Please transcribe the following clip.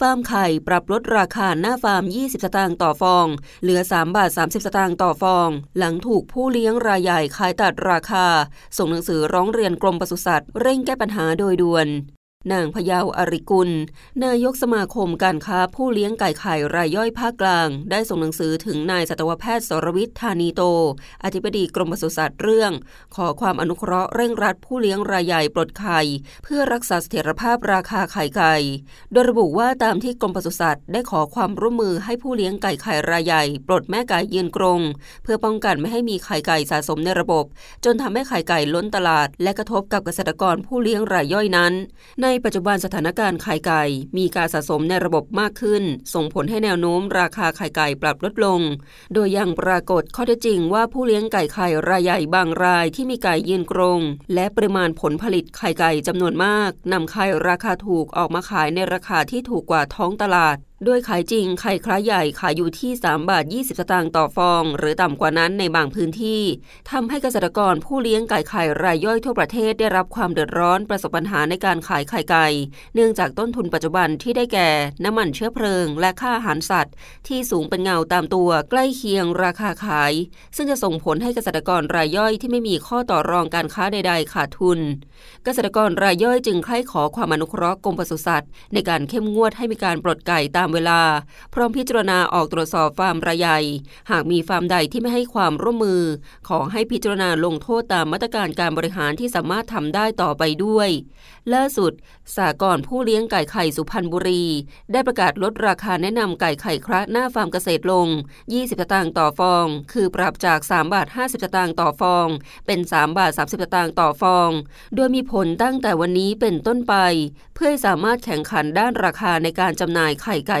ฟาร์มไข่ปรับลดราคาหน้าฟาร์ม 20 สตางค์ต่อฟอง เหลือ 3 บาท 30 สตางค์ต่อฟอง หลังถูกผู้เลี้ยงรายใหญ่ขายตัดราคา ส่งหนังสือร้องเรียนกรมปศุสัตว์เร่งแก้ปัญหาโดยด่วน นางพยาวอริกุล นายกสมาคมการค้าผู้เลี้ยงไก่ไข่รายย่อยภาคกลาง ได้ส่งหนังสือถึงนายสัตวแพทย์สรวิทย์ธานีโต อธิบดีกรมปศุสัตว์เรื่อง ขอความอนุเคราะห์เร่งรัดผู้เลี้ยงรายใหญ่ปลดไข่ เพื่อรักษาเสถียรภาพราคาไข่ไก่ โดยระบุว่าตามที่กรมปศุสัตว์ได้ขอความร่วมมือให้ผู้เลี้ยงไก่ไข่รายใหญ่ปลดแม่ไก่ยืนกรง เพื่อป้องกันไม่ให้มีไข่ไก่สะสมในระบบ จนทำให้ไข่ไก่ล้นตลาด และกระทบกับเกษตรกรผู้เลี้ยงรายย่อยนั้นในปัจจุบันสถานการณ์ไข่ไก่มีการสะสมในระบบมากขึ้น ส่งผลให้แนวโน้มราคาไข่ไก่ปรับลดลง โดยยังปรากฏข้อเท็จจริงว่าผู้เลี้ยงไก่ไข่รายใหญ่บางรายที่มีไก่ยืนกรง และปริมาณผลผลิตไข่ไก่จำนวนมากนำไข่ราคาถูกออกมาขายในราคาที่ถูกกว่าท้องตลาด โดยขายจริงไข่คล้าใหญ่ขายอยู่ที่ 3 บาท 20 สตางค์ต่อฟอง หรือต่ำกว่านั้นในบางพื้นที่ทำให้เกษตรกรผู้เลี้ยงไก่ไข่รายย่อยทั่วประเทศได้รับความเดือดร้อนประสบปัญหาในการขายไข่ไก่ เนื่องจากต้นทุนปัจจุบันที่ได้แก่ น้ำมันเชื้อเพลิง และค่าอาหารสัตว์ ที่สูงเป็นเงาตามตัวใกล้เคียงราคาขาย ซึ่งจะส่งผลให้เกษตรกรรายย่อยที่ไม่มีข้อต่อรองการค้าใด ๆ ขาดทุน เกษตรกรรายย่อยจึงใคร่ขอความอนุเคราะห์กรมปศุสัตว์ในการเข้มงวดให้มีการปลดไก่ตามเวลา พร้อมพิจารณาออกตรวจสอบฟาร์มรายใหญ่ หากมีฟาร์มใดที่ไม่ให้ความร่วมมือ ขอให้พิจารณาลงโทษตามมาตรการการบริหารที่สามารถทำได้ต่อไปด้วยล่าสุดสากลผู้เลี้ยงไก่ไข่สุพรรณบุรี ได้ประกาศลดราคาแนะนำไก่ไข่คระหน้าฟาร์มเกษตรลง 20สตางค์ต่อฟอง คือปรับจาก 3 บาท 50สตางค์ต่อฟอง เป็น 3 บาท 30สตางค์ต่อฟอง โดยมีผลตั้งแต่วันนี้เป็นต้นไป เพื่อให้สามารถแข่งขันด้านราคาในการจำหน่ายไข่ไก่